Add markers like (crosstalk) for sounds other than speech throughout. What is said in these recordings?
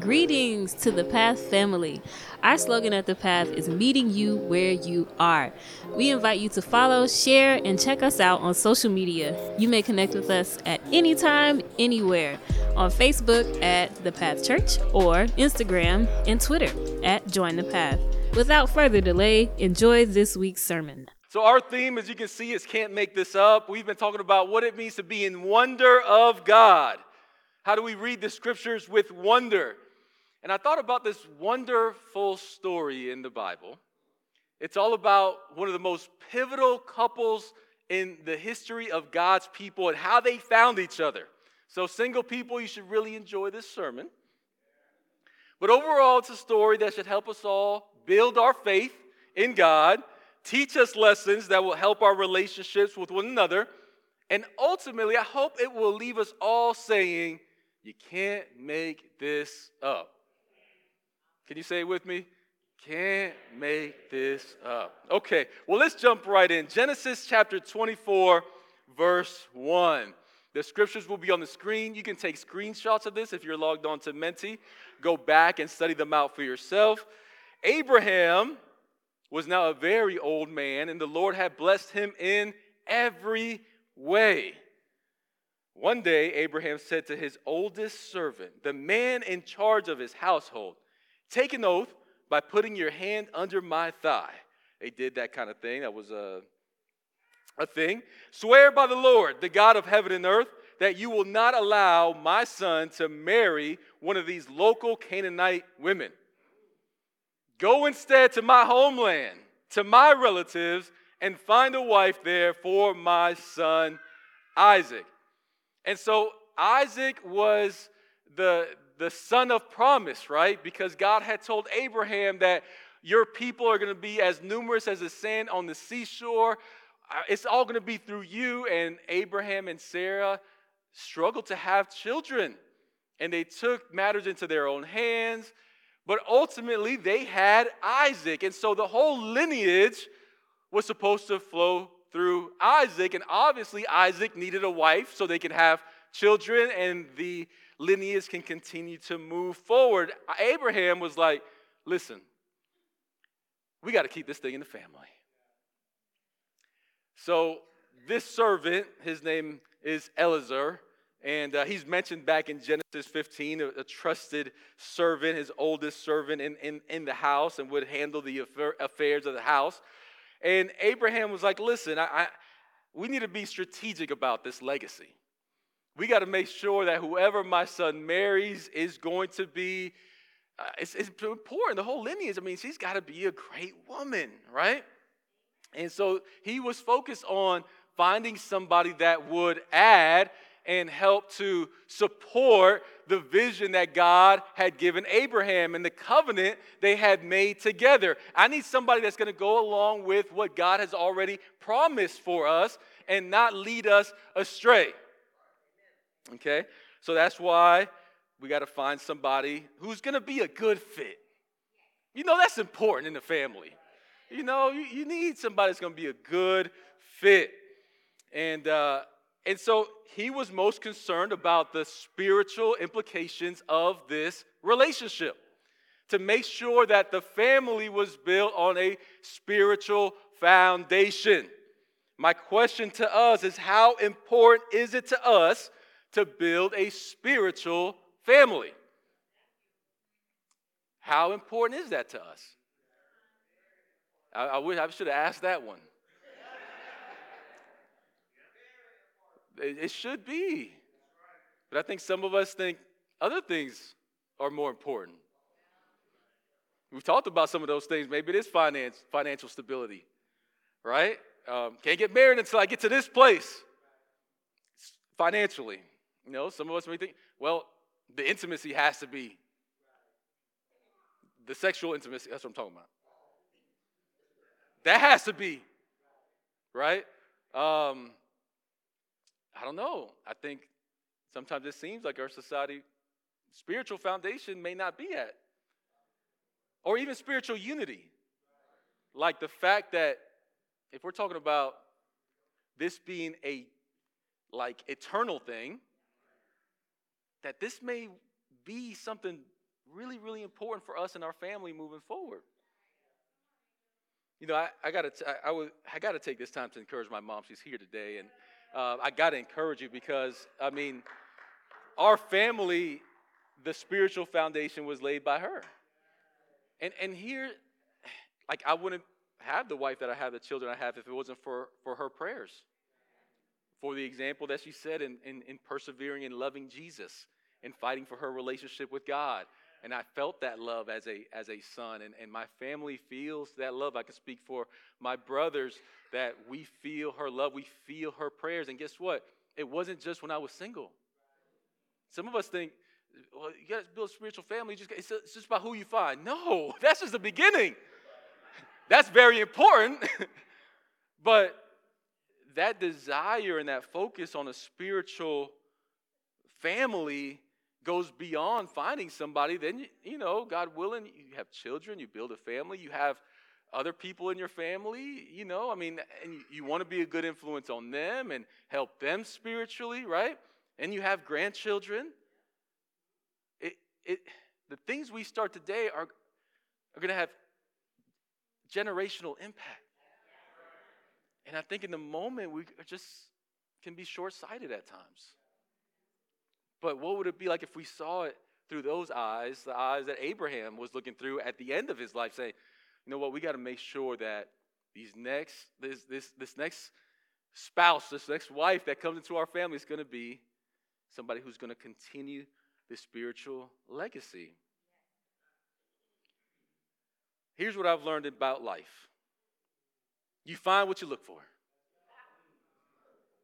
Greetings to the Path family. Our slogan at the Path is meeting you where you are. We invite you to follow, share, and check us out on social media. You may connect with us at any time, anywhere on Facebook at The Path Church or Instagram and Twitter at Join the Path. Without further delay, enjoy this week's sermon. So, our theme, as you can see, is Can't Make This Up. We've been talking about what it means to be in wonder of God. How do we read the scriptures with wonder? And I thought about this wonderful story in the Bible. It's all about one of the most pivotal couples in the history of God's people and how they found each other. So, single people, you should really enjoy this sermon. But overall, it's a story that should help us all build our faith in God, teach us lessons that will help our relationships with one another, and ultimately, I hope it will leave us all saying, You can't make this up. Can you say it with me? Can't make this up. Okay, well, let's jump right in. Genesis chapter 24, verse 1. The scriptures will be on the screen. You can take screenshots of this if you're logged on to Menti. Go back and study them out for yourself. Abraham was now a very old man, and the Lord had blessed him in every way. One day, Abraham said to his oldest servant, the man in charge of his household, Take an oath by putting your hand under my thigh. They did that kind of thing. That was a, a thing. Swear by the Lord, the God of heaven and earth, that you will not allow my son to marry one of these local Canaanite women. Go instead to my homeland, to my relatives, and find a wife there for my son Isaac. And so Isaac was the, the son of promise, right? Because God had told Abraham that your people are going to be as numerous as the sand on the seashore. Uh, it's all going to be through you. And Abraham and Sarah struggled to have children. And they took matters into their own hands. But ultimately, they had Isaac. And so the whole lineage was supposed to flow through Isaac. And obviously, Isaac needed a wife so they could have children and the lineage can continue to move forward. Abraham was like, listen, we got to keep this thing in the family. So, this servant, his name is Eliezer, and uh, he's mentioned back in Genesis 15, a, a, trusted servant, his oldest servant in, in, in the house, and would handle the affair, affairs of the house. And Abraham was like, listen, I, I, we need to be strategic about this legacy. We got to make sure that whoever my son marries is going to be, uh, it's, it's important. The whole lineage, I mean, she's got to be a great woman, right? And so he was focused on finding somebody that would add and help to support the vision that God had given Abraham and the covenant they had made together. I need somebody that's going to go along with what God has already promised for us and not lead us astray. Okay? So that's why we got to find somebody who's going to be a good fit. You know, that's important in the family. You know, you, you need somebody that's going to be a good fit. And, uh, and so he was most concerned about the spiritual implications of this relationship to make sure that the family was built on a spiritual foundation. My question to us is how important is it to us to build a spiritual family. How important is that to us? I, I wish I should have asked that one. It, it should be. But I think some of us think other things are more important. We've talked about some of those things. Maybe it is finance, financial stability, right? Um, can't get married until I get to this place financially. You know, some of us may think, well, the intimacy has to be the sexual intimacy. That's what I'm talking about. That has to be, right? Um, I don't know. I think sometimes it seems like our society, spiritual foundation may not be at, or even spiritual unity. Like the fact that if we're talking about this being a like eternal thing, that this may be something really, really important for us and our family moving forward. You know, I, I gotta, t- I, I, was, I gotta take this time to encourage my mom. She's here today, and uh, I gotta encourage you because, I mean, our family, the spiritual foundation was laid by her. And, and here, like, I wouldn't have the wife that I have, the children I have, if it wasn't for, for her prayers. For the example that she said in, in, in persevering and loving Jesus and fighting for her relationship with God. And I felt that love as a, as a son, and, and my family feels that love. I can speak for my brothers that we feel her love, we feel her prayers. And guess what? It wasn't just when I was single. Some of us think, well, you got to build a spiritual family. Just, it's, it's just about who you find. No, (laughs) that's just the beginning. (laughs) That's very important. (laughs) but that desire and that focus on a spiritual family goes beyond finding somebody. Then, you know, God willing, you have children, you build a family, you have other people in your family, you know, I mean, and you, want to be a good influence on them and help them spiritually, right? And you have grandchildren. It, it, the things we start today are, are going to have generational impact. And I think in the moment, we just can be short sighted at times. But what would it be like if we saw it through those eyes, the eyes that Abraham was looking through at the end of his life, saying, you know what, we got to make sure that these next, this, this, this next spouse, this next wife that comes into our family is going to be somebody who's going to continue the spiritual legacy. Here's what I've learned about life you find what you look for.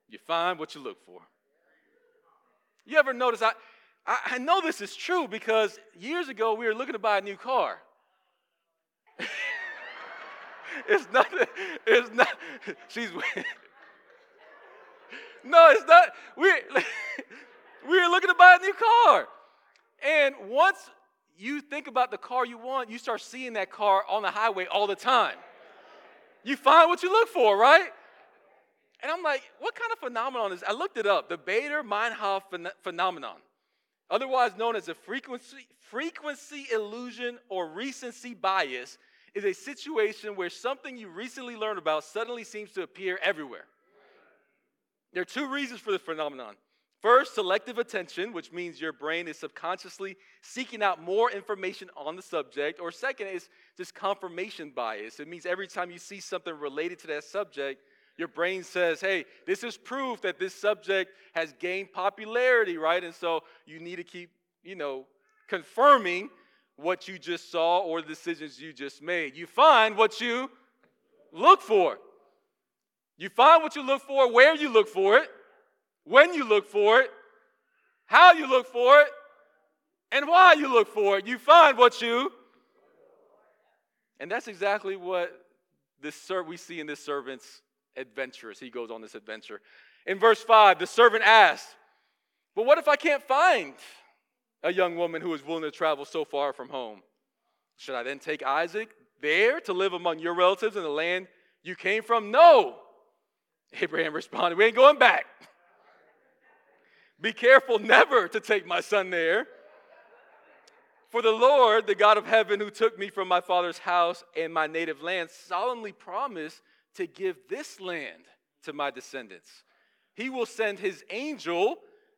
You find what you look for. You ever notice? I, I, I know this is true because years ago we were looking to buy a new car. (laughs) it's nothing. It's not. She's. (laughs) no, it's not. We (laughs) we were looking to buy a new car, and once you think about the car you want, you start seeing that car on the highway all the time. You find what you look for, right? And I'm like, what kind of phenomenon is? I looked it up. The Baader-Meinhof phenomenon, otherwise known as a frequency frequency illusion or recency bias, is a situation where something you recently learned about suddenly seems to appear everywhere. There are two reasons for the phenomenon. First, selective attention, which means your brain is subconsciously seeking out more information on the subject. Or second is just confirmation bias. It means every time you see something related to that subject, your brain says, hey, this is proof that this subject has gained popularity, right? And so you need to keep, you know, confirming what you just saw or the decisions you just made. You find what you look for. You find what you look for, where you look for it when you look for it, how you look for it, and why you look for it. You find what you. And that's exactly what this ser- we see in this servant's adventure as he goes on this adventure. In verse 5, the servant asked, But what if I can't find a young woman who is willing to travel so far from home? Should I then take Isaac there to live among your relatives in the land you came from? No. Abraham responded, We ain't going back. Be careful never to take my son there. For the Lord, the God of heaven, who took me from my father's house and my native land, solemnly promised to give this land to my descendants. He will send his angel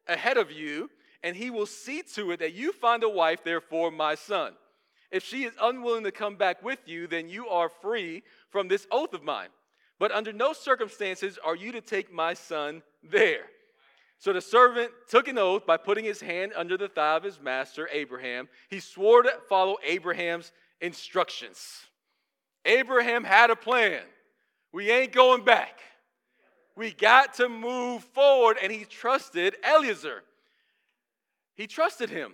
ahead of you, and he will see to it that you find a wife there for my son. If she is unwilling to come back with you, then you are free from this oath of mine. But under no circumstances are you to take my son there. So the servant took an oath by putting his hand under the thigh of his master, Abraham. He swore to follow Abraham's instructions. Abraham had a plan. We ain't going back. We got to move forward, and he trusted Eliezer. He trusted him.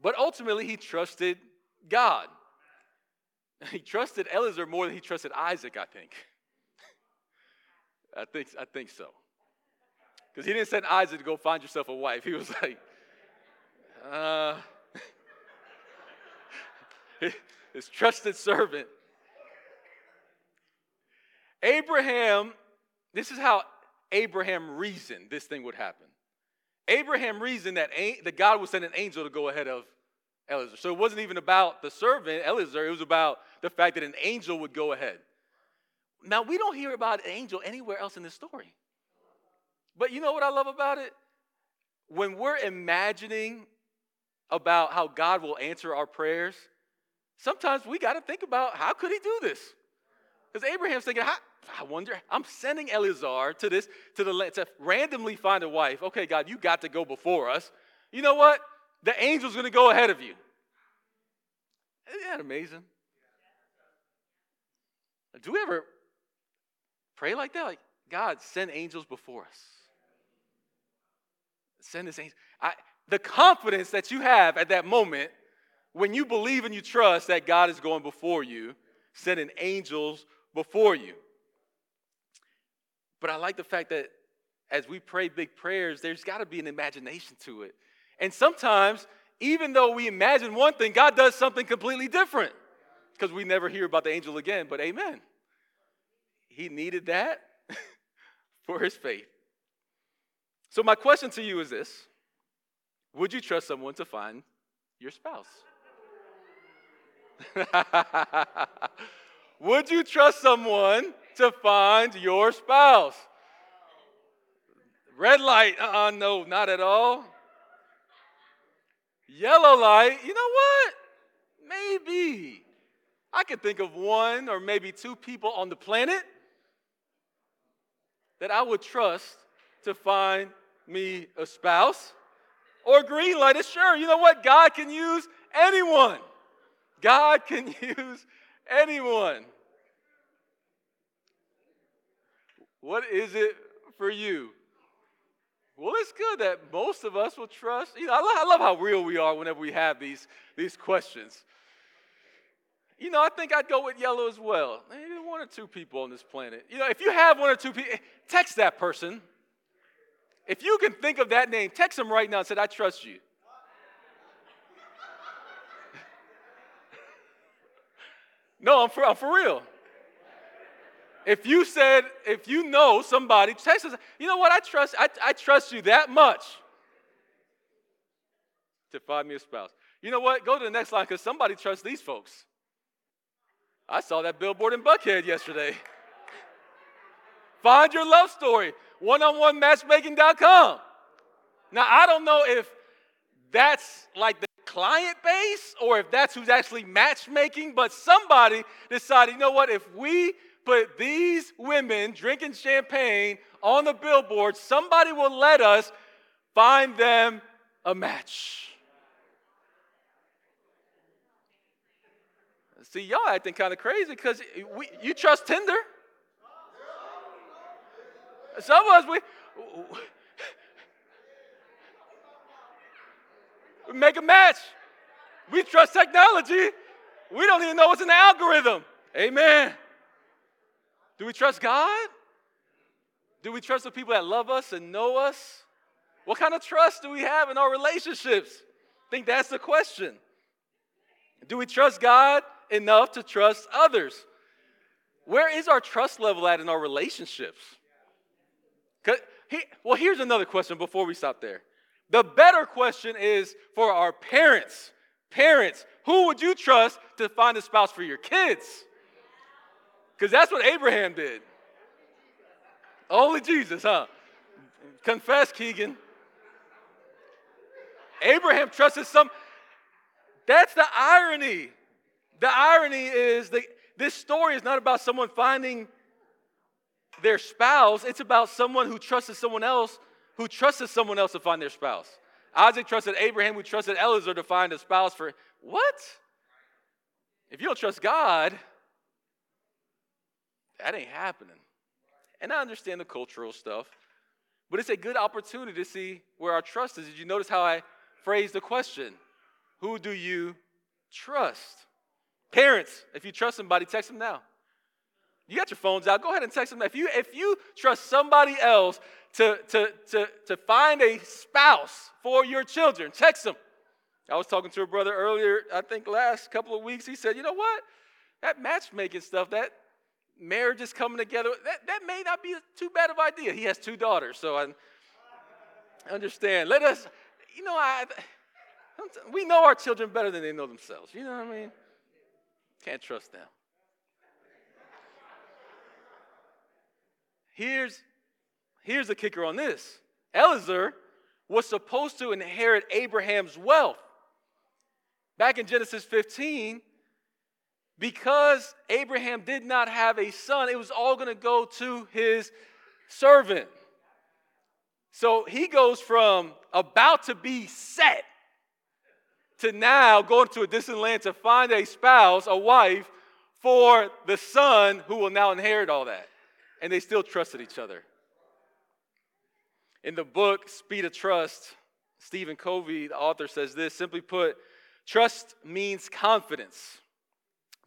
But ultimately, he trusted God. (laughs) He trusted Eliezer more than he trusted Isaac, I think. (laughs) I think, I think so. Because he didn't send Isaac to go find yourself a wife. He was (laughs) like, uh, his trusted servant. Abraham, this is how Abraham reasoned this thing would happen. Abraham reasoned that, that God would send an angel to go ahead of Eliezer. So it wasn't even about the servant, Eliezer, it was about the fact that an angel would go ahead. Now, we don't hear about an angel anywhere else in this story. But you know what I love about it? When we're imagining about how God will answer our prayers, sometimes we got to think about how could he do this? Because Abraham's thinking, I wonder, I'm sending Eliezer to this, to the to randomly find a wife. Okay, God, you got to go before us. You know what? The angel's going to go ahead of you. Isn't that amazing? Do we ever pray like that? Like, God, send angels before us. Send this angel. I, the confidence that you have at that moment when you believe and you trust that God is going before you, sending angels before you. But I like the fact that as we pray big prayers, there's got to be an imagination to it. And sometimes, even though we imagine one thing, God does something completely different because we never hear about the angel again. But amen. He needed that (laughs) for his faith. So, my question to you is this Would you trust someone to find your spouse? (laughs) Would you trust someone to find your spouse? Red light, uh uh no, not at all. Yellow light, you know what? Maybe. I could think of one or maybe two people on the planet that I would trust to find me a spouse. Or green light is sure, you know what? God can use anyone. God can (laughs) use anyone. What is it for you? Well, it's good that most of us will trust. You know, I love, I love how real we are whenever we have these, these questions. You know, I think I'd go with yellow as well. Maybe one or two people on this planet. You know, if you have one or two people, text that person. If you can think of that name, text them right now and say, I trust you. (laughs) no, I'm for, I'm for real. If you said, if you know somebody, text us, you know what, I trust, I, I trust you that much to find me a spouse. You know what? Go to the next line because somebody trusts these folks. I saw that billboard in Buckhead yesterday. (laughs) Find your love story, one on one matchmaking.com. Now, I don't know if that's like the client base or if that's who's actually matchmaking, but somebody decided, you know what, if we put these women drinking champagne on the billboard, somebody will let us find them a match. See, y'all acting kind of crazy because you trust Tinder. Some of us, we, we make a match. We trust technology. We don't even know in the algorithm. Amen. Do we trust God? Do we trust the people that love us and know us? What kind of trust do we have in our relationships? I think that's the question. Do we trust God enough to trust others? Where is our trust level at in our relationships? He, well, here's another question before we stop there. The better question is for our parents. Parents, who would you trust to find a spouse for your kids? Because that's what Abraham did. Only Jesus, huh? Confess, Keegan. Abraham trusted some. That's the irony. The irony is that this story is not about someone finding their spouse, it's about someone who trusted someone else who trusted someone else to find their spouse. Isaac trusted Abraham, who trusted Eliezer to find a spouse for what? If you don't trust God, that ain't happening. And I understand the cultural stuff, but it's a good opportunity to see where our trust is. Did you notice how I phrased the question? Who do you trust? Parents, if you trust somebody, text them now. You got your phones out. Go ahead and text them. If you if you trust somebody else to to to to find a spouse for your children, text them. I was talking to a brother earlier. I think last couple of weeks. He said, "You know what? That matchmaking stuff. That marriage is coming together. That, that may not be too bad of idea. He has two daughters, so I understand. Let us, you know, I We know our children better than they know themselves. You know what I mean? Can't trust them. Here's, here's the kicker on this Eliezer was supposed to inherit Abraham's wealth. Back in Genesis 15, because Abraham did not have a son, it was all going to go to his servant. So he goes from about to be set to now going to a distant land to find a spouse, a wife, for the son who will now inherit all that. And they still trusted each other. In the book, Speed of Trust, Stephen Covey, the author, says this simply put, trust means confidence.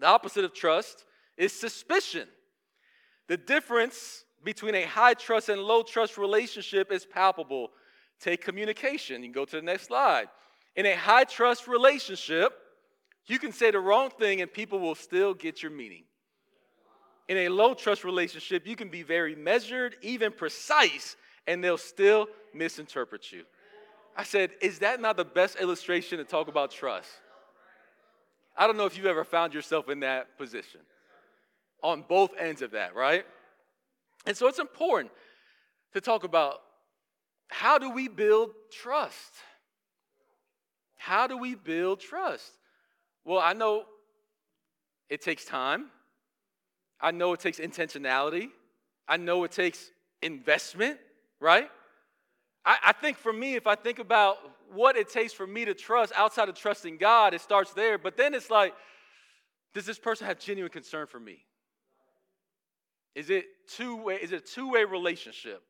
The opposite of trust is suspicion. The difference between a high trust and low trust relationship is palpable. Take communication. You can go to the next slide. In a high trust relationship, you can say the wrong thing and people will still get your meaning. In a low trust relationship, you can be very measured, even precise, and they'll still misinterpret you. I said, Is that not the best illustration to talk about trust? I don't know if you've ever found yourself in that position on both ends of that, right? And so it's important to talk about how do we build trust? How do we build trust? Well, I know it takes time. I know it takes intentionality. I know it takes investment, right? I, I, think for me, if I think about what it takes for me to trust outside of trusting God, it starts there. But then it's like, does this person have genuine concern for me? Is it two way? Is it a two way relationship?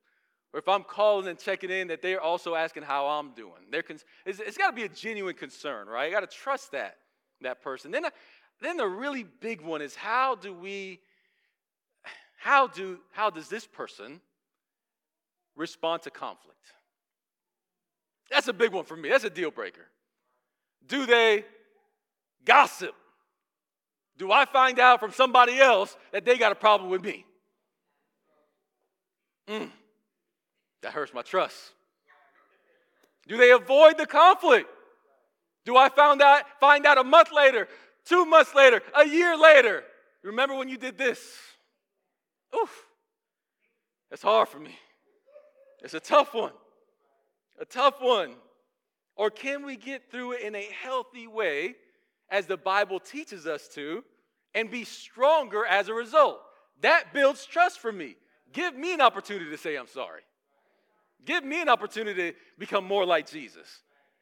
Or if I'm calling and checking in, that they're also asking how I'm doing. They're it's, it's got to be a genuine concern, right? You got to trust that that person. Then, then the really big one is how do we, how do how does this person respond to conflict? That's a big one for me. That's a deal breaker. Do they gossip? Do I find out from somebody else that they got a problem with me? Mm, that hurts my trust. Do they avoid the conflict? Do I find out, find out a month later, two months later, a year later? Remember when you did this? Oof. It's hard for me. It's a tough one. A tough one. Or can we get through it in a healthy way, as the Bible teaches us to, and be stronger as a result? That builds trust for me. Give me an opportunity to say I'm sorry. Give me an opportunity to become more like Jesus.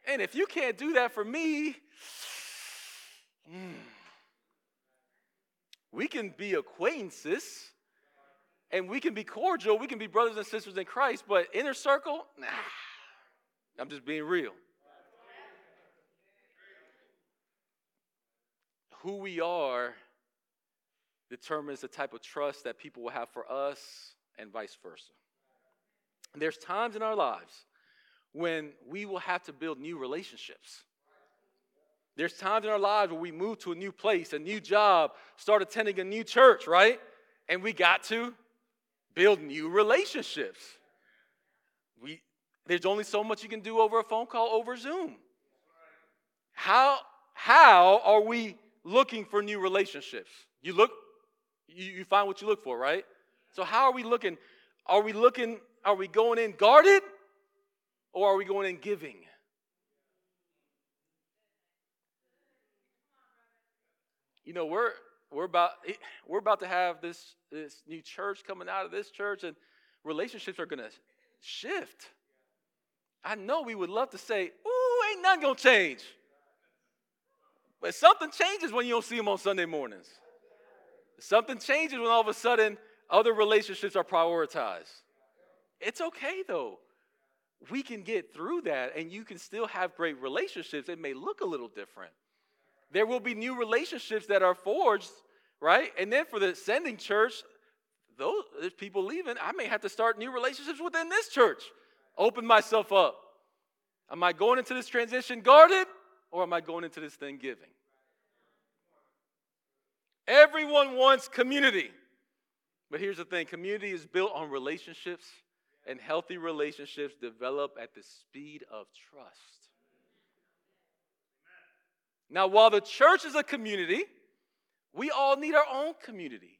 And if you can't do that for me, mm, we can be acquaintances and we can be cordial. We can be brothers and sisters in Christ, but inner circle, nah. I'm just being real. Who we are determines the type of trust that people will have for us and vice versa. There's times in our lives when we will have to build new relationships. There's times in our lives where we move to a new place, a new job, start attending a new church, right? And we got to build new relationships. There's only so much you can do over a phone call over Zoom. How, how are we looking for new relationships? You look, you, you find what you look for, right? So how are we looking? Are we looking, are we going in guarded or are we going in giving? You know, we're we're about we're about to have this this new church coming out of this church and relationships are going to shift. I know we would love to say, "Ooh, ain't nothing to change." But something changes when you don't see them on Sunday mornings. Something changes when all of a sudden other relationships are prioritized. It's okay though we can get through that and you can still have great relationships. It may look a little different. There will be new relationships that are forged, right? And then for the sending church, those there's people leaving, I may have to start new relationships within this church. Open myself up. Am I going into this transition guarded or am I going into this thing giving? Everyone wants community. But here's the thing community is built on relationships and healthy relationships develop at the speed of trust. Now, while the church is a community, we all need our own community,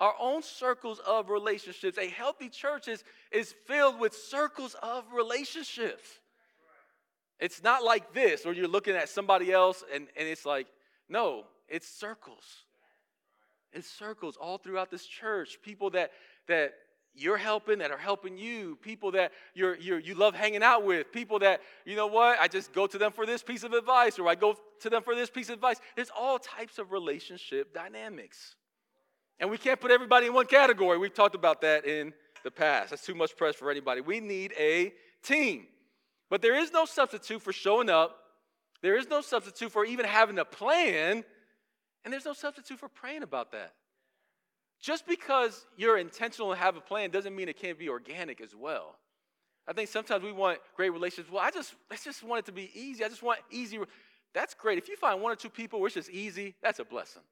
our own circles of relationships. A healthy church is, is filled with circles of relationships. It's not like this, where you're looking at somebody else and, and it's like, no, it's circles. It's circles all throughout this church. People that, that you're helping that are helping you, people that you're, you're, you love hanging out with, people that, you know what, I just go to them for this piece of advice or I go to them for this piece of advice. There's all types of relationship dynamics. And we can't put everybody in one category. We've talked about that in the past. That's too much press for anybody. We need a team. But there is no substitute for showing up, there is no substitute for even having a plan, and there's no substitute for praying about that. Just because you're intentional and have a plan doesn't mean it can't be organic as well. I think sometimes we want great relationships. Well, I just I just want it to be easy. I just want easy. That's great. If you find one or two people where it's just easy, that's a blessing.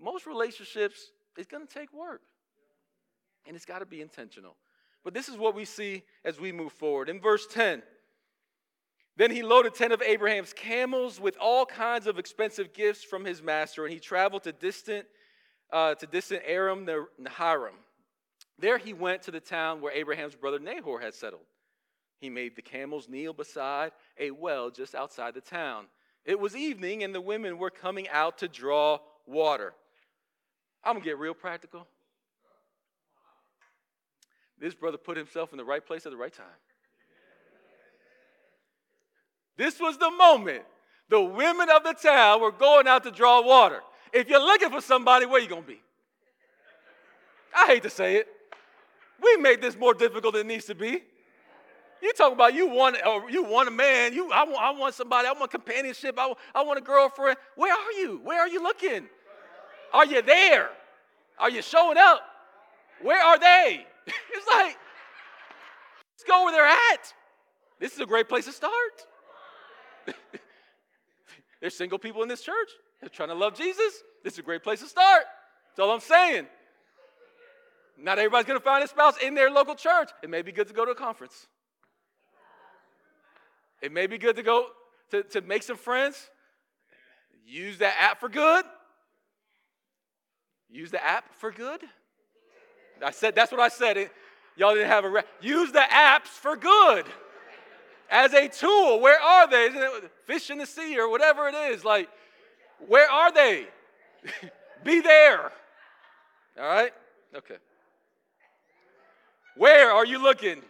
Most relationships, it's going to take work. And it's got to be intentional. But this is what we see as we move forward. In verse 10, then he loaded 10 of Abraham's camels with all kinds of expensive gifts from his master, and he traveled to distant uh, to distant Aram Naharaim. There he went to the town where Abraham's brother Nahor had settled. He made the camels kneel beside a well just outside the town. It was evening, and the women were coming out to draw water. I'm going to get real practical. This brother put himself in the right place at the right time. This was the moment the women of the town were going out to draw water. If you're looking for somebody, where you going to be? I hate to say it. We made this more difficult than it needs to be. You talk about you want uh, you want a man. You I want, I want somebody. I want companionship. I, I want a girlfriend. Where are you? Where are you looking? Are you there? Are you showing up? Where are they? (laughs) it's like let's go where they're at. This is a great place to start. (laughs) There's single people in this church. They're trying to love Jesus. This is a great place to start. That's all I'm saying. Not everybody's going to find a spouse in their local church. It may be good to go to a conference. It may be good to go to, to make some friends. Use that app for good. Use the app for good. I said that's what I said. It, y'all didn't have a re- use the apps for good as a tool. Where are they? Fish in the sea or whatever it is. Like where are they? (laughs) Be there. All right? Okay. Where are you looking?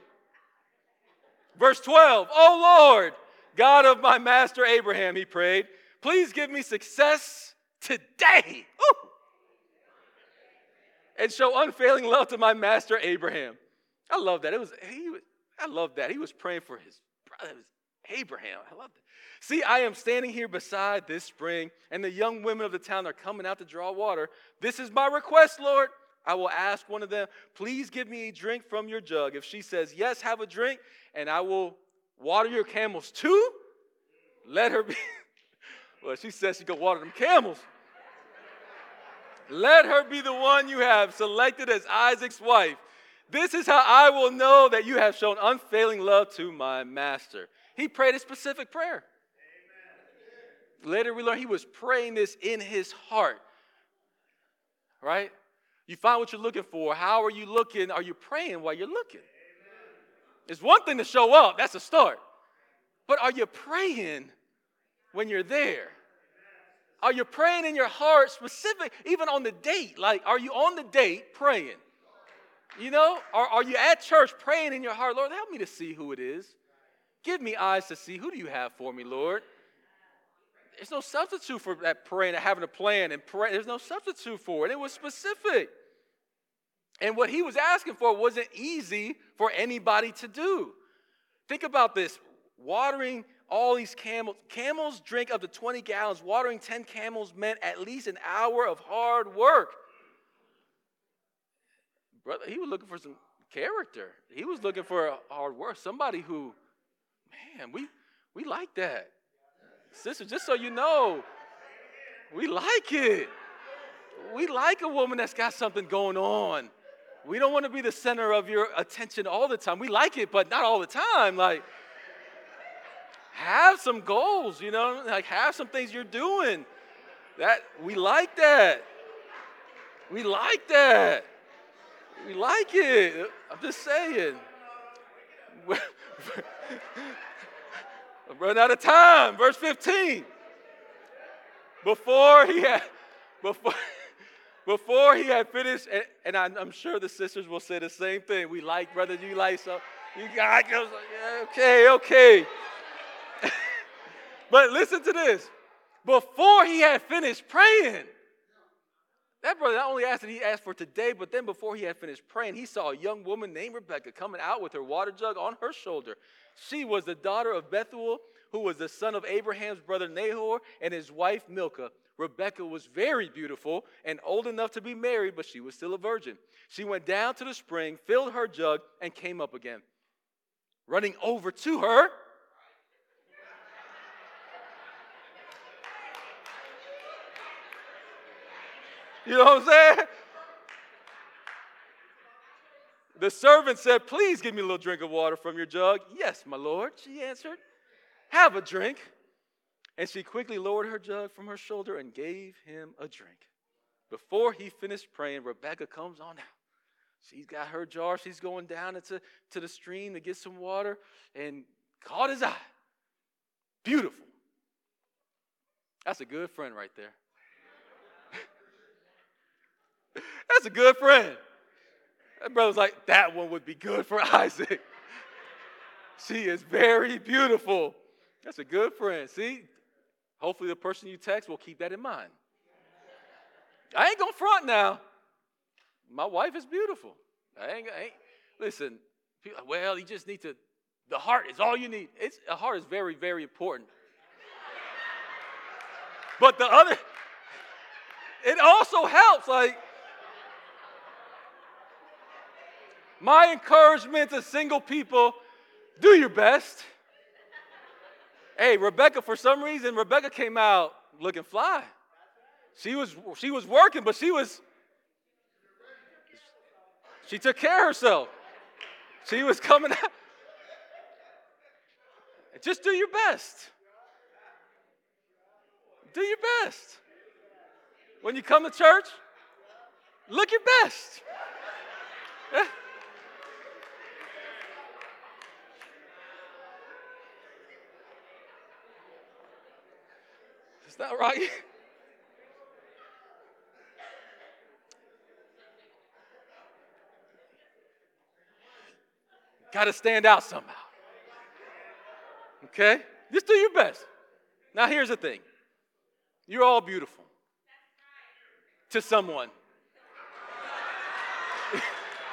Verse 12. Oh Lord, God of my master Abraham, he prayed, please give me success today. Ooh. And show unfailing love to my master Abraham. I love that. It was he I love that. He was praying for his brother. Abraham. I love that. See, I am standing here beside this spring, and the young women of the town are coming out to draw water. This is my request, Lord. I will ask one of them, please give me a drink from your jug. If she says, yes, have a drink, and I will water your camels too, let her be. (laughs) well, she says she can water them camels. Let her be the one you have selected as Isaac's wife. This is how I will know that you have shown unfailing love to my master. He prayed a specific prayer. Later, we learn he was praying this in his heart. Right? You find what you're looking for. How are you looking? Are you praying while you're looking? It's one thing to show up, that's a start. But are you praying when you're there? Are you praying in your heart specific, even on the date? Like, are you on the date praying? You know, are, are you at church praying in your heart, Lord, help me to see who it is? Give me eyes to see. Who do you have for me, Lord? There's no substitute for that praying and having a plan and pray. There's no substitute for it. It was specific. And what he was asking for wasn't easy for anybody to do. Think about this watering all these camels. Camels drink up to 20 gallons. Watering 10 camels meant at least an hour of hard work. Brother, he was looking for some character. He was looking for hard work. Somebody who, man, we, we like that. Sister, just so you know, we like it. We like a woman that's got something going on. We don't want to be the center of your attention all the time. We like it, but not all the time. Like, have some goals, you know, like have some things you're doing. That we like that. We like that. We like it. I'm just saying. I've (laughs) run out of time. Verse 15. Before he had, before, (laughs) before he had finished, and, and I, am sure the sisters will say the same thing. We like, brother, you like so. You got, like, yeah, okay, okay. (laughs) but listen to this. Before he had finished praying, that brother not only asked that he asked for today, but then before he had finished praying, he saw a young woman named Rebekah coming out with her water jug on her shoulder. She was the daughter of Bethuel, who was the son of Abraham's brother Nahor and his wife Milcah. Rebekah was very beautiful and old enough to be married, but she was still a virgin. She went down to the spring, filled her jug, and came up again. Running over to her, You know what I'm saying? The servant said, Please give me a little drink of water from your jug. Yes, my lord, she answered. Have a drink. And she quickly lowered her jug from her shoulder and gave him a drink. Before he finished praying, Rebekah comes on out. She's got her jar. She's going down into to the stream to get some water and caught his eye. Beautiful. That's a good friend right there. That's a good friend. That brother's like, that one would be good for (laughs) Isaac. she is very beautiful. That's a good friend. See, hopefully the person you text will keep that in mind. I ain't gonna front now. My wife is beautiful. I ain't, I ain't listen. People, well, you just need to. The heart is all you need. It's a heart is very, very important. But the other, it also helps. Like My encouragement to single people do your best. Hey, Rebekah, for some reason, Rebekah came out looking fly. She was, she was working, but she was, she took care of herself. She was coming out. Just do your best. Do your best. When you come to church, look your best. Yeah. That right? (laughs) Got to stand out somehow. Okay? Just do your best. Now, here's the thing you're all beautiful to someone. (laughs)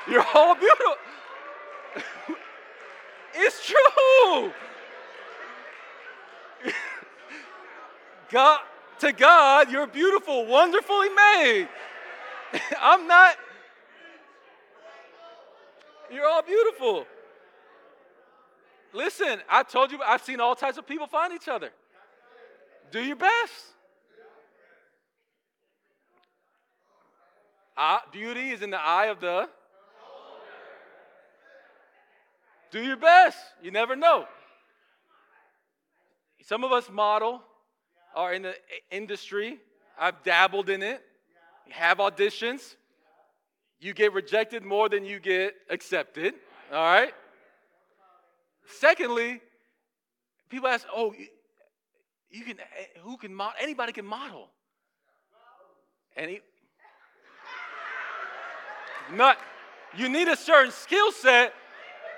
you're all beautiful. (laughs) it's true. God, to God, you're beautiful, wonderfully made. (laughs) I'm not. You're all beautiful. Listen, I told you, I've seen all types of people find each other. Do your best. Uh, beauty is in the eye of the. Do your best. You never know. Some of us model are in the industry. I've dabbled in it. Have auditions. You get rejected more than you get accepted. All right? Secondly, people ask, oh, you can, who can model? Anybody can model. Any? Not, you need a certain skill set,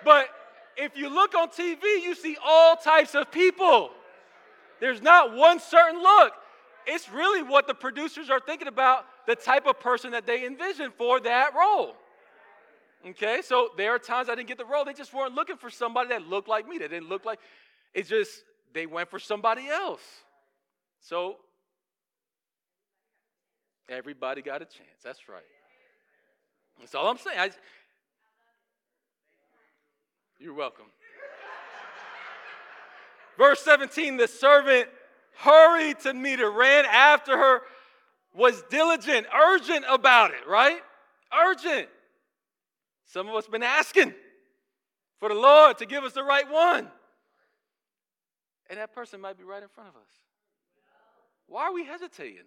but if you look on TV, you see all types of people. There's not one certain look. It's really what the producers are thinking about the type of person that they envision for that role. Okay, so there are times I didn't get the role. They just weren't looking for somebody that looked like me. They didn't look like, it's just, they went for somebody else. So everybody got a chance. That's right. That's all I'm saying. I, you're welcome. Verse 17 the servant hurried to meet her, ran after her, was diligent, urgent about it, right? Urgent. Some of us been asking for the Lord to give us the right one. And that person might be right in front of us. Why are we hesitating?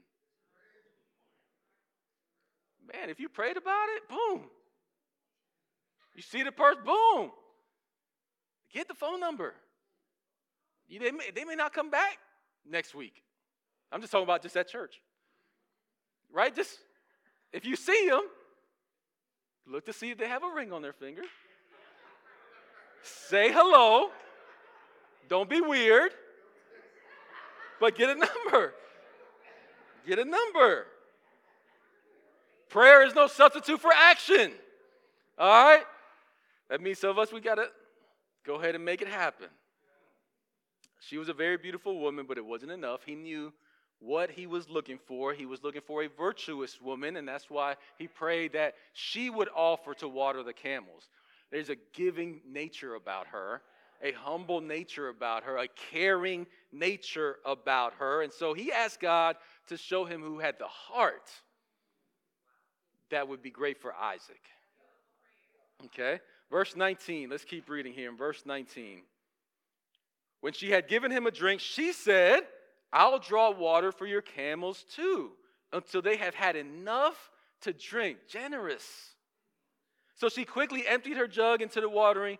Man, if you prayed about it, boom. You see the person, boom. Get the phone number. They, may, they may not come back next week. I'm just talking about just at church. Right? Just if you see them, look to see if they have a ring on their finger. Say hello. Don't be weird. But get a number. Get a number. Prayer is no substitute for action. All right? That means some of us, we got to go ahead and make it happen. She was a very beautiful woman, but it wasn't enough. He knew what he was looking for. He was looking for a virtuous woman, and that's why he prayed that she would offer to water the camels. There's a giving nature about her, a humble nature about her, a caring nature about her. And so he asked God to show him who had the heart that would be great for Isaac. Okay? Verse 19, let's keep reading here in verse 19. When she had given him a drink, she said, I'll draw water for your camels too, until they have had enough to drink. Generous. So she quickly emptied her jug into the watering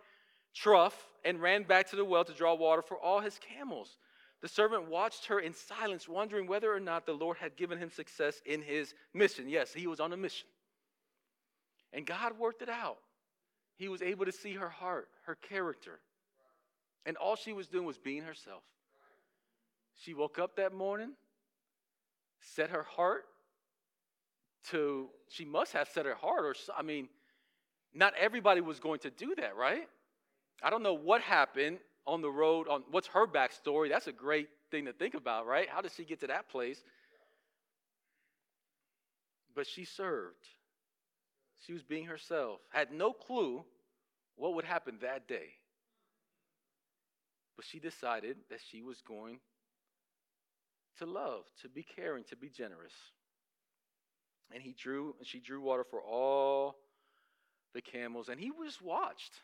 trough and ran back to the well to draw water for all his camels. The servant watched her in silence, wondering whether or not the Lord had given him success in his mission. Yes, he was on a mission. And God worked it out. He was able to see her heart, her character. And all she was doing was being herself. She woke up that morning, set her heart to, she must have set her heart, or, I mean, not everybody was going to do that, right? I don't know what happened on the road, on what's her backstory. That's a great thing to think about, right? How did she get to that place? But she served. She was being herself, had no clue what would happen that day. But she decided that she was going to love, to be caring, to be generous. And he drew, and she drew water for all the camels, and he just watched.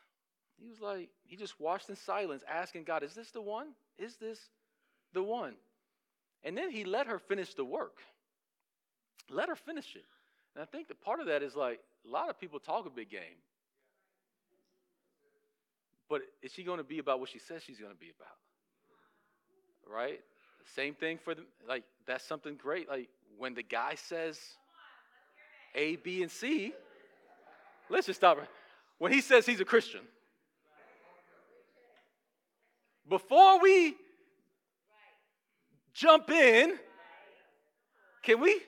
He was like, he just watched in silence, asking God, Is this the one? Is this the one? And then he let her finish the work. Let her finish it. And I think that part of that is like a lot of people talk a big game. But is she going to be about what she says she's going to be about? Right? Same thing for the like that's something great. Like when the guy says A, B, and C, let's just stop. When he says he's a Christian, before we jump in, can we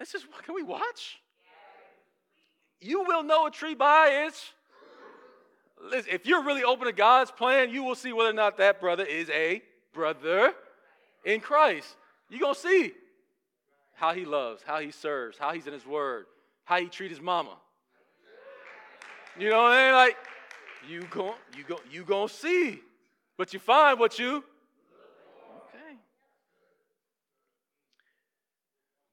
let's just can we watch? You will know a tree by its. Listen, if you're really open to God's plan, you will see whether or not that brother is a brother in Christ. You're going to see how he loves, how he serves, how he's in his word, how he treats his mama. You know what I mean? Like, you go, you go, you gonna see. But you find what you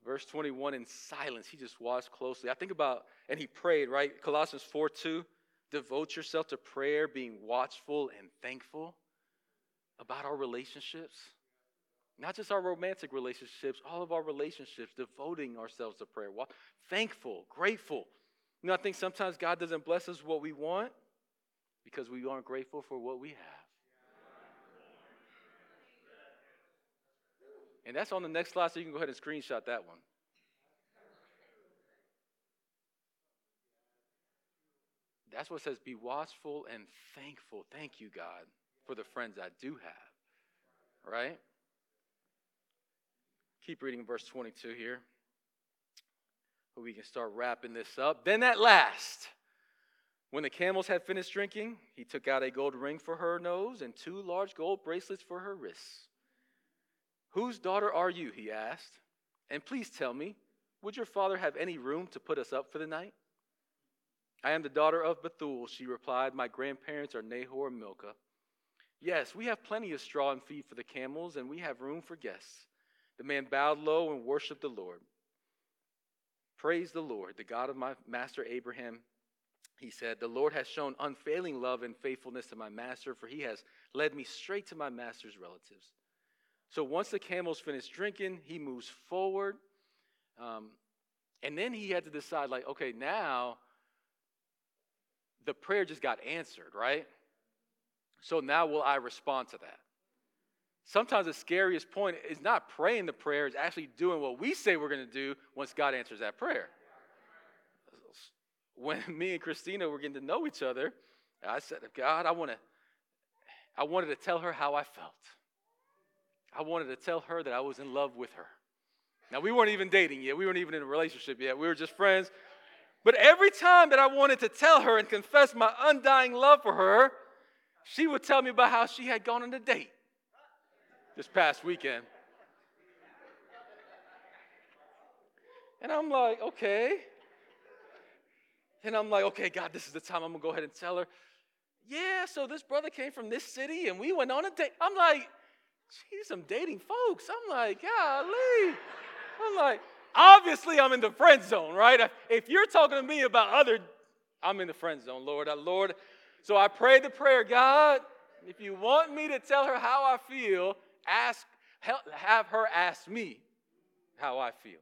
Verse 21 in silence, he just watched closely. I think about, and he prayed, right? Colossians 4 2, devote yourself to prayer, being watchful and thankful about our relationships. Not just our romantic relationships, all of our relationships, devoting ourselves to prayer. Thankful, grateful. You know, I think sometimes God doesn't bless us what we want because we aren't grateful for what we have. And that's on the next slide, so you can go ahead and screenshot that one. That's what says be watchful and thankful. Thank you, God, for the friends I do have. Right? Keep reading verse 22 here. But We can start wrapping this up. Then at last, when the camels had finished drinking, he took out a gold ring for her nose and two large gold bracelets for her wrists. Whose daughter are you? He asked. And please tell me, would your father have any room to put us up for the night? I am the daughter of Bethuel, she replied. My grandparents are Nahor and Milcah. Yes, we have plenty of straw and feed for the camels, and we have room for guests. The man bowed low and worshiped the Lord. Praise the Lord, the God of my master Abraham. He said, The Lord has shown unfailing love and faithfulness to my master, for he has led me straight to my master's relatives. So once the camel's finished drinking, he moves forward. Um, and then he had to decide, like, okay, now the prayer just got answered, right? So now will I respond to that? Sometimes the scariest point is not praying the prayer, it's actually doing what we say we're going to do once God answers that prayer. When (laughs) me and Christina were getting to know each other, I said, God, I want to, I wanted to tell her how I felt. I wanted to tell her that I was in love with her. Now, we weren't even dating yet. We weren't even in a relationship yet. We were just friends. But every time that I wanted to tell her and confess my undying love for her, she would tell me about how she had gone on a date this past weekend. And I'm like, okay. And I'm like, okay, God, this is the time I'm gonna go ahead and tell her. Yeah, so this brother came from this city and we went on a date. I'm like, geez, I'm dating folks. I'm like, golly. I'm like, obviously I'm in the friend zone, right? If you're talking to me about other, I'm in the friend zone, Lord. Lord. So I prayed the prayer, God, if you want me to tell her how I feel, ask, have her ask me how I feel.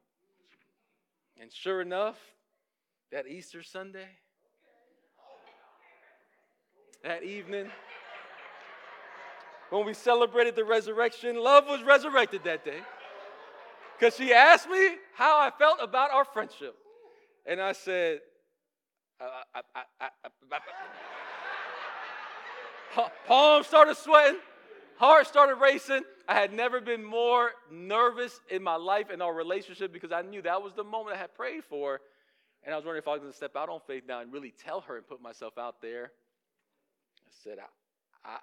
And sure enough, that Easter Sunday, that evening, when we celebrated the resurrection, love was resurrected that day. Because she asked me how I felt about our friendship. And I said, I, I, I, palms started sweating, heart started racing. I had never been more nervous in my life in our relationship because I knew that was the moment I had prayed for. And I was wondering if I was going to step out on faith now and really tell her and put myself out there. I said, I, I,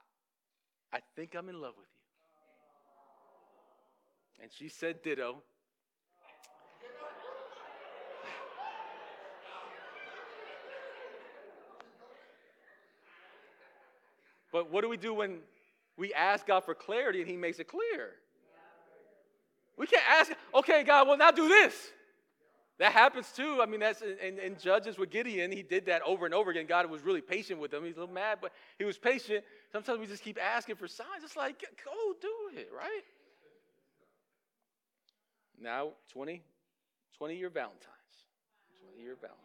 I think I'm in love with you. And she said, ditto. But what do we do when we ask God for clarity and He makes it clear? We can't ask, okay, God, well, now do this. That happens too. I mean, that's in, in, Judges with Gideon. He did that over and over again. God was really patient with him. He's a little mad, but he was patient. Sometimes we just keep asking for signs. It's like, go do it, right? Now, 20, 20 year Valentine's. 20 year Valentine's.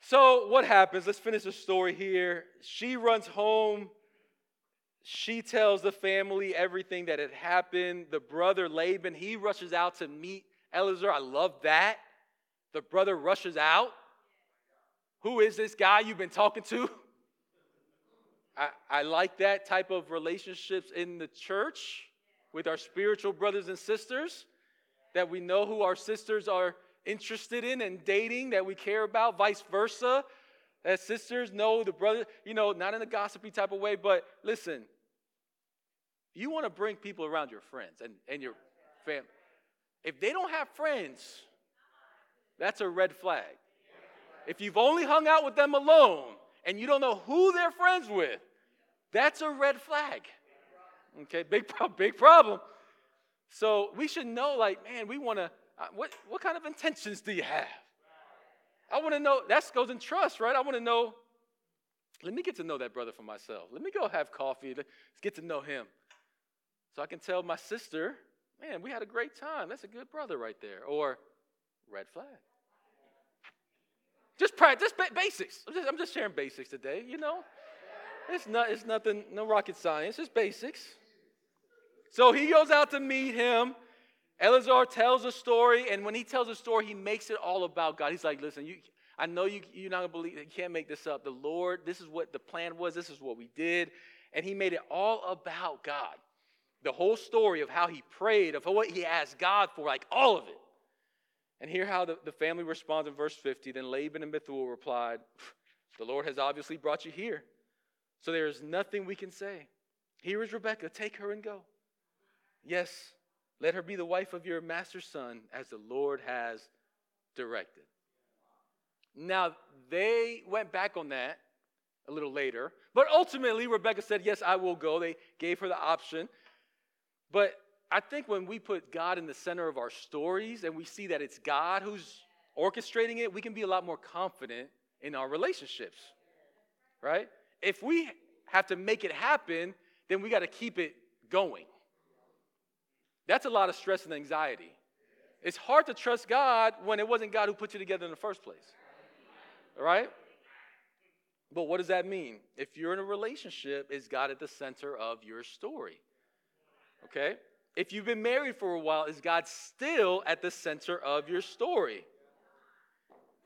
So, what happens? Let's finish the story here. She runs home. She tells the family everything that had happened. The brother Laban, he rushes out to meet Eliezer. I love that. The brother rushes out. Who is this guy you've been talking to? I, I like that type of relationships in the church with our spiritual brothers and sisters, that we know who our sisters are interested in and dating, that we care about, vice versa. That sisters know the brother, you know, not in a gossipy type of way, but listen, you want to bring people around your friends and, and your family. If they don't have friends, that's a red flag. If you've only hung out with them alone and you don't know who they're friends with, that's a red flag. Okay, (laughs) big, big problem. So we should know, like, man, we want to, uh, what, what kind of intentions do you have? I want to know, that goes in trust, right? I want to know, let me get to know that brother for myself. Let me go have coffee. Let's get to know him. So I can tell my sister, man, we had a great time. That's a good brother right there. Or red flag. Just practice basics. I'm just, I'm just sharing basics today, you know? It's, not, it's nothing, no rocket science, it's basics. So he goes out to meet him. Eliezer tells a story, and when he tells a story, he makes it all about God. He's like, listen, you, I know you, you're not going to believe, you can't make this up. The Lord, this is what the plan was, this is what we did. And he made it all about God the whole story of how he prayed, of what he asked God for, like all of it. And hear how the, the family responds in verse 50. Then Laban and Bethuel replied, The Lord has obviously brought you here, so there is nothing we can say. Here is Rebekah, take her and go. Yes, let her be the wife of your master's son, as the Lord has directed. Now, they went back on that a little later, but ultimately, Rebekah said, Yes, I will go. They gave her the option. But I think when we put God in the center of our stories and we see that it's God who's orchestrating it, we can be a lot more confident in our relationships, right? If we have to make it happen, then we got to keep it going. That's a lot of stress and anxiety. It's hard to trust God when it wasn't God who put you together in the first place. Right? But what does that mean? If you're in a relationship, is God at the center of your story? Okay? If you've been married for a while, is God still at the center of your story?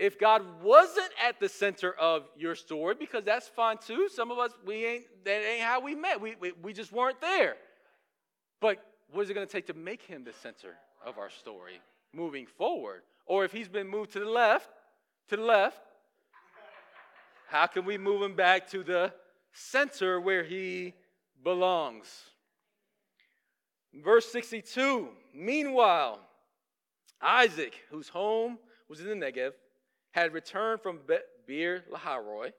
If God wasn't at the center of your story, because that's fine too. Some of us, we ain't, that ain't how we met. We, we, we just weren't there. But what is it going to take to make him the center of our story moving forward? Or if he's been moved to the left, to the left, how can we move him back to the center where he belongs? Verse 62 Meanwhile, Isaac, whose home was in the Negev, had returned from Beer-lahai-roi.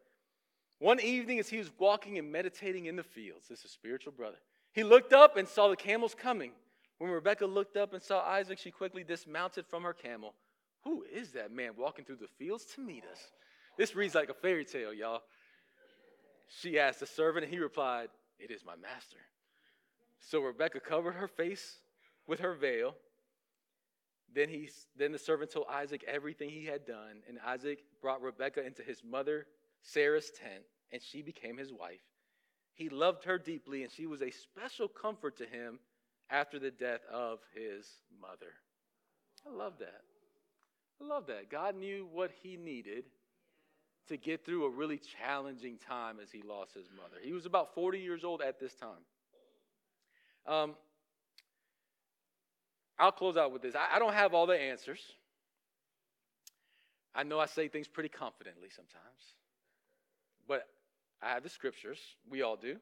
One evening, as he was walking and meditating in the fields, this is a spiritual brother, he looked up and saw the camels coming. When Rebekah looked up and saw Isaac, she quickly dismounted from her camel. Who is that man walking through the fields to meet us? This reads like a fairy tale, y'all. She asked the servant, and he replied, It is my master. So Rebekah covered her face with her veil. Then, he, then the servant told Isaac everything he had done, and Isaac brought Rebekah into his mother Sarah's tent, and she became his wife. He loved her deeply, and she was a special comfort to him after the death of his mother. I love that. I love that. God knew what he needed to get through a really challenging time as he lost his mother. He was about 40 years old at this time. Um, I'll close out with this. I, I don't have all the answers. I know I say things pretty confidently sometimes, but I have the scriptures. We all do.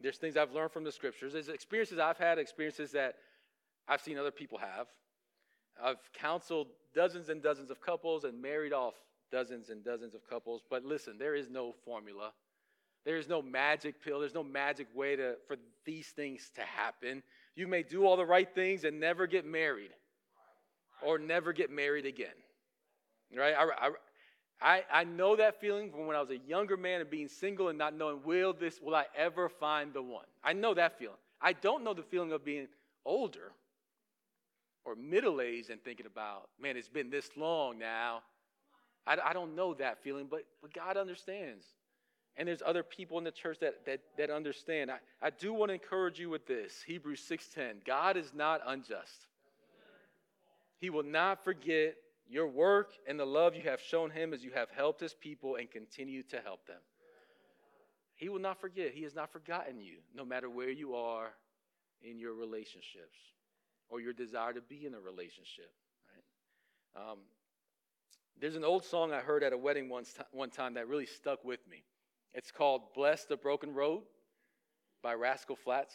There's things I've learned from the scriptures. There's experiences I've had, experiences that I've seen other people have. I've counseled dozens and dozens of couples and married off dozens and dozens of couples. But listen, there is no formula. There is no magic pill. There's no magic way to, for these things to happen. You may do all the right things and never get married or never get married again. Right? I, I, I I know that feeling from when I was a younger man and being single and not knowing, will this, will I ever find the one? I know that feeling. I don't know the feeling of being older or middle aged and thinking about, man, it's been this long now. I, I don't know that feeling, but, but God understands. And there's other people in the church that, that, that understand. I, I do want to encourage you with this Hebrews 6.10. God is not unjust. He will not forget your work and the love you have shown him as you have helped his people and continue to help them. He will not forget. He has not forgotten you, no matter where you are in your relationships or your desire to be in a relationship. Right? Um, there's an old song I heard at a wedding once one time that really stuck with me. It's called Bless the Broken Road by Rascal Flatts.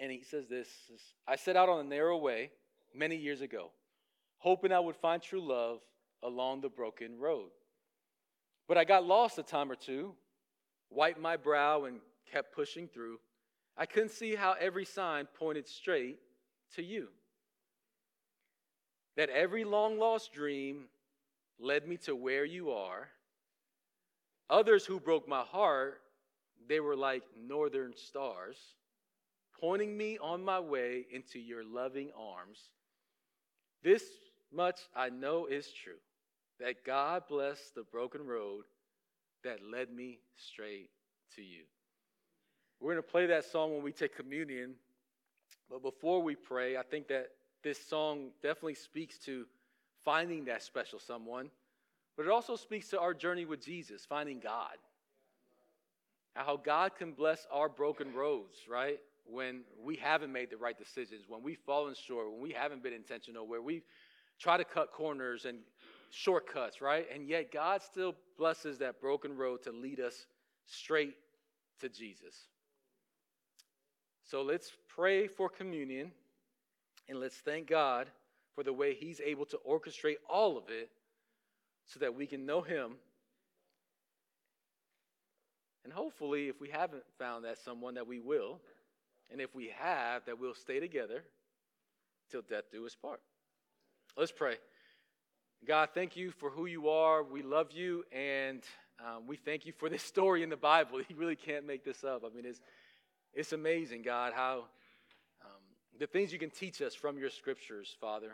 And he says this I set out on a narrow way many years ago hoping I would find true love along the broken road. But I got lost a time or two, wiped my brow, and kept pushing through. I couldn't see how every sign pointed straight to you. That every long lost dream led me to where you are. Others who broke my heart, they were like northern stars, pointing me on my way into your loving arms. This much I know is true that God blessed the broken road that led me straight to you. We're going to play that song when we take communion. But before we pray, I think that this song definitely speaks to finding that special someone, but it also speaks to our journey with Jesus, finding God. How God can bless our broken roads, right? When we haven't made the right decisions, when we've fallen short, when we haven't been intentional, where we've try to cut corners and shortcuts, right? And yet God still blesses that broken road to lead us straight to Jesus. So let's pray for communion and let's thank God for the way He's able to orchestrate all of it so that we can know Him. And hopefully, if we haven't found that someone, that we will. And if we have, that we'll stay together till death do us part. Let's pray. God, thank you for who you are. We love you, and um, we thank you for this story in the Bible. (laughs) You really can't make this up. I mean, it's, It's amazing, God, how um, the things you can teach us from your scriptures, Father.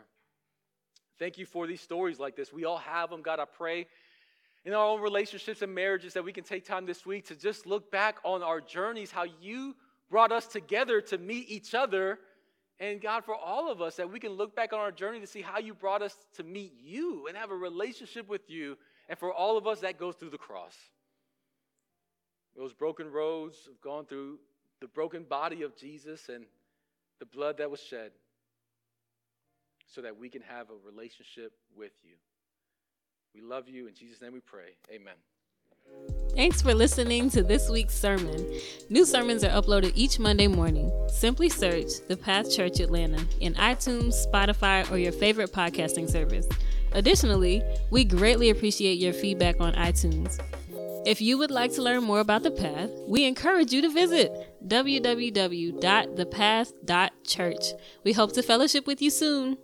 Thank you for these stories like this. We all have them, God. I pray in our own relationships and marriages that we can take time this week to just look back on our journeys, how you brought us together to meet each other. And God, for all of us, that we can look back on our journey to see how you brought us to meet you and have a relationship with you. And for all of us, that goes through the cross. Those broken roads have gone through the broken body of Jesus and the blood that was shed so that we can have a relationship with you. We love you. In Jesus' name we pray. Amen. Thanks for listening to this week's sermon. New sermons are uploaded each Monday morning. Simply search The Path Church Atlanta in iTunes, Spotify, or your favorite podcasting service. Additionally, we greatly appreciate your feedback on iTunes. If you would like to learn more about The Path, we encourage you to visit www.thepath.church. We hope to fellowship with you soon.